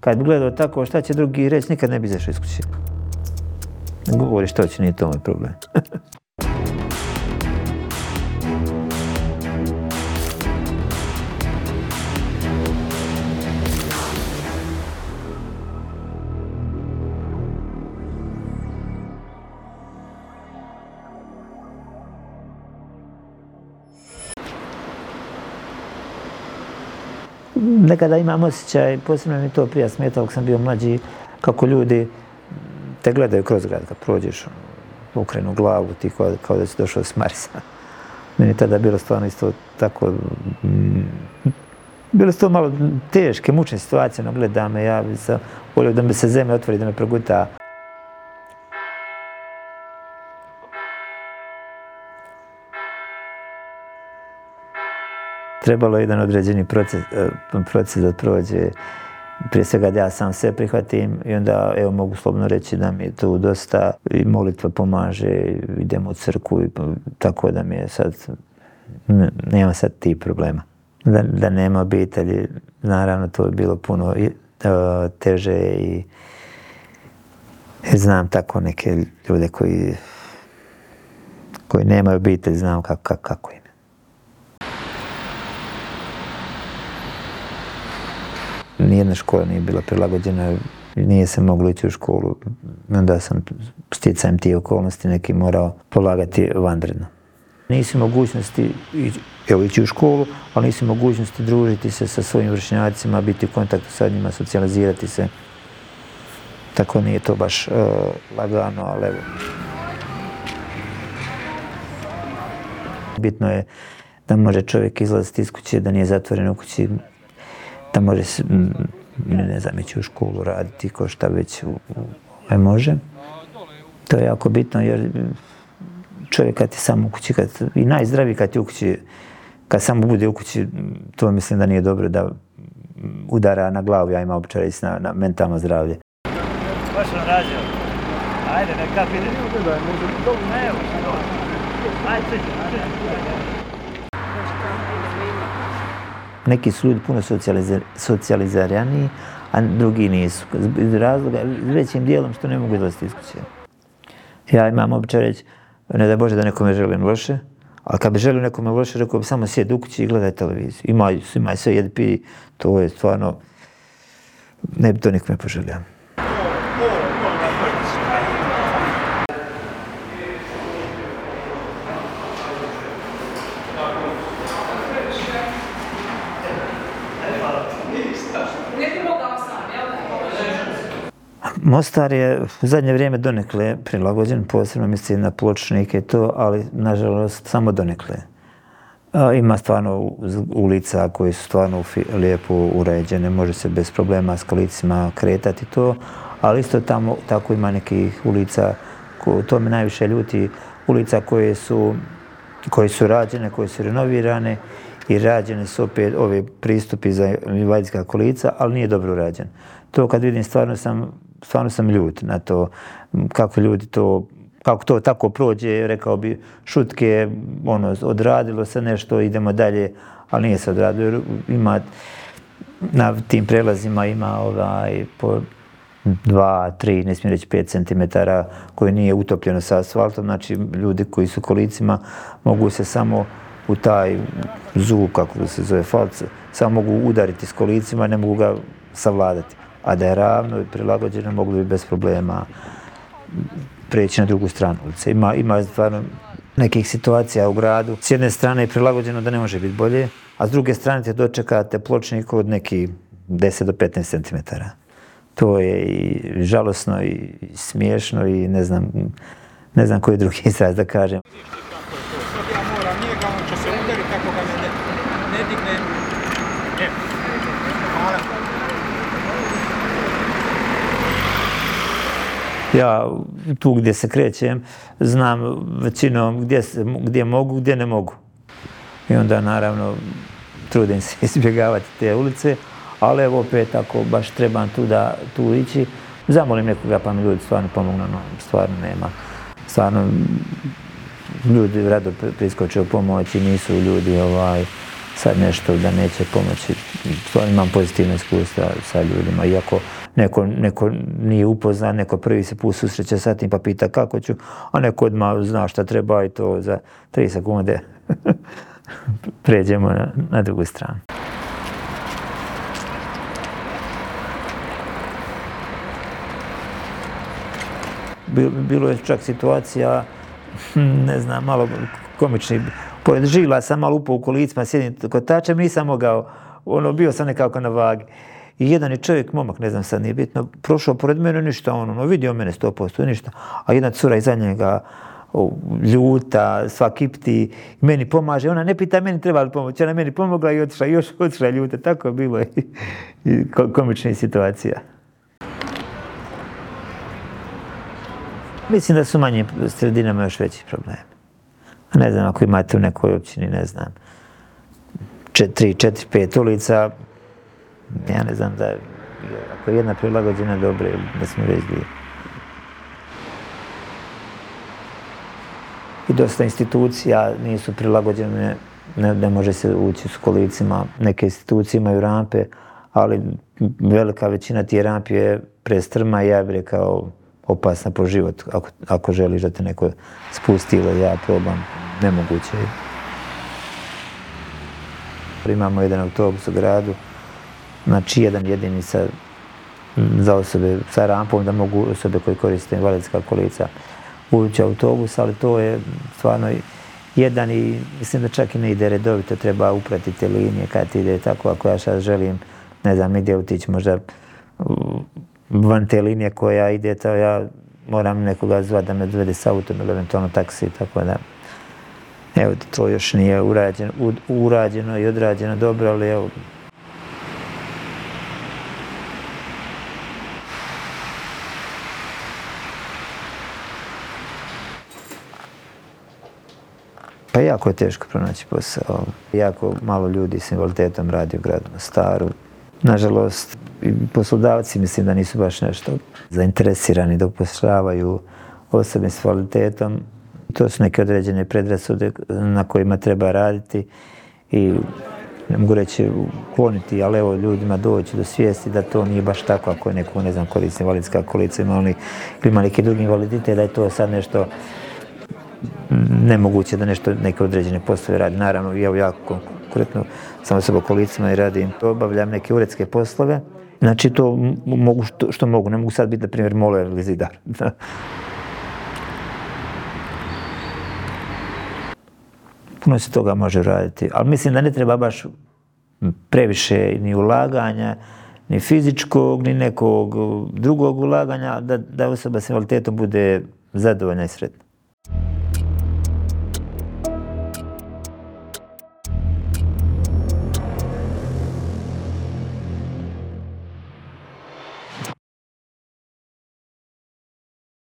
kad bi gledao tako, šta će drugi reći, nikad ne bi izašao iz kuće. Govori što će, nije to moj problem. Nekada imam osjećaj, posebno mi to prija smetalo kad sam bio mlađi, kako ljudi te gledaju kroz grad kad prođeš ono, ukrenu glavu, ti kao, kao da si došao s Marisa. Meni tada bilo stvarno isto tako... Mm, bilo to malo teške, mučne situacije, no gleda me, ja bi se volio da mi se zemlja otvori, da me proguta. Trebalo je jedan određeni proces, e, proces da prođe. Prije svega da ja sam sve prihvatim i onda evo mogu slobno reći da mi je to dosta i molitva pomaže, idem u crku i tako da mi je sad, nema sad ti problema. Da, da nema obitelji, naravno to je bilo puno i, uh, teže i, i znam tako neke ljude koji koji nemaju obitelj, znam kako, kako, kako je. Nijedna škola nije bila prilagođena, nije se moglo ići u školu. Onda sam stjecajem tije okolnosti neki morao polagati vanredno. Nisi mogućnosti evo, ići u školu, ali nisi mogućnosti družiti se sa svojim vršnjacima, biti u kontaktu sa njima, socijalizirati se. Tako nije to baš uh, lagano, ali evo. Bitno je da može čovjek izlaziti iz kuće, da nije zatvoren u kući, da može se, ne znam, ići u školu raditi ko šta već u, u, može. To je jako bitno jer čovjek kad je sam u kući, kad, i najzdraviji kad je u kući, kad samo bude u kući, to mislim da nije dobro da udara na glavu, ja ima običaj reći na, na mentalno zdravlje. Baš vam rađe. Ajde, neka vidi. Ne, evo, ajde, ajde neki su ljudi puno socijalizarijaniji, a drugi nisu. Iz razloga, većim dijelom što ne mogu izlaziti iz kuće. Ja imam običaj reći, ne da Bože da nekome želim loše, ali kad bi želio nekome loše, rekao bi samo sjedi u kući i gledaj televiziju. Imaj, imaj sve, jedi, pi, to je stvarno, ne bi to nikome poželio. Mostar je u zadnje vrijeme donekle prilagođen, posebno mislim na pločnike i to, ali nažalost samo donekle. Ima stvarno ulica koje su stvarno lijepo uređene, može se bez problema s kolicima kretati to, ali isto tamo tako ima nekih ulica, to me najviše ljuti, ulica koje su, koje su rađene, koje su renovirane i rađene su opet ove pristupi za invalidska kolica, ali nije dobro urađen. To kad vidim stvarno sam stvarno sam ljut na to kako ljudi to kako to tako prođe, rekao bi šutke, ono, odradilo se nešto, idemo dalje, ali nije se odradilo, ima na tim prelazima ima ovaj po dva, tri, ne smijem reći pet centimetara koje nije utopljeno sa asfaltom, znači ljudi koji su kolicima mogu se samo u taj zub, kako se zove falc, samo mogu udariti s kolicima, ne mogu ga savladati a da je ravno i prilagođeno, mogli bi bez problema preći na drugu stranu ulice. Ima, ima stvarno nekih situacija u gradu. S jedne strane je prilagođeno da ne može biti bolje, a s druge strane te dočekate pločnik od neki 10 do 15 cm. To je i žalosno i smiješno i ne znam, ne znam koji drugi izraz da kažem. Ja moram njega, on će se udariti kako ga ne, ne digne. E, hvala ja tu gdje se krećem, znam većinom gdje, se, gdje mogu, gdje ne mogu. I onda naravno trudim se izbjegavati te ulice, ali evo opet ako baš trebam tu da tu ići, zamolim nekoga pa mi ljudi stvarno pomognu, no, stvarno nema. Stvarno ljudi rado priskoče u pomoći, nisu ljudi ovaj, sad nešto da neće pomoći. To imam pozitivne iskustva sa ljudima, iako neko, neko nije upoznan, neko prvi se put susreće sa tim pa pita kako ću, a neko odmah zna šta treba i to za tri sekunde pređemo na, na drugu stranu. Bilo je čak situacija, ne znam, malo komični. Pored žila sam malo upao u kolicima, sjedim kod tačem, nisam mogao, ono, bio sam nekako na vagi. I jedan je čovjek, momak, ne znam sad, nije bitno, prošao pored mene, ništa, ono, ono vidio mene 100%, ništa. A jedna cura iza njega, o, ljuta, sva kipti, meni pomaže, ona ne pita meni treba li pomoć, ona meni pomogla i otišla, još otišla ljuta, tako je bilo i, i komična situacija. Mislim da su manje sredinama još veći problemi. Ne znam, ako imate u nekoj općini, ne znam, četiri, četiri, pet ulica, ja ne znam da ako je jedna prilagođena dobro ili da smo već dvije. I dosta institucija nisu prilagođene, ne, ne može se ući s kolicima. Neke institucije imaju rampe, ali velika većina tih rampi je prestrma i ja bih rekao opasna po život. Ako, ako želiš da te neko spusti ili ja probam, nemoguće je. Imamo jedan autobus u gradu, znači jedan jedini sa, za osobe sa rampom da mogu osobe koji koriste invalidska kolica ući autobus, ali to je stvarno jedan i mislim da čak i ne ide redovito, treba upratiti linije kad ti ide tako, ako ja sad želim, ne znam, gdje utići možda van te linije koja ide, to ja moram nekoga zvati da me dovede s autom ili eventualno taksi, tako da evo, to još nije urađeno, urađeno i odrađeno dobro, ali evo, Pa jako je teško pronaći posao. Jako malo ljudi s invaliditetom radi u gradu staru. Nažalost, poslodavci mislim da nisu baš nešto zainteresirani da uposlavaju osobe s invaliditetom. To su neke određene predrasude na kojima treba raditi i ne mogu reći kloniti, ali evo ljudima doći do svijesti da to nije baš tako ako je neko, ne znam, koristi invalidska kolica ima ili ima neki drugi invaliditet, da je to sad nešto nemoguće da nešto neke određene poslove radi. Naravno, ja jako konkretno sam se kolicima i radim, obavljam neke uredske poslove. Znači, to mogu što, što mogu. Ne mogu sad biti, na primjer, moler ili zidar. Puno se toga može raditi, ali mislim da ne treba baš previše ni ulaganja, ni fizičkog, ni nekog drugog ulaganja, da, da osoba s invaliditetom bude zadovoljna i sretna.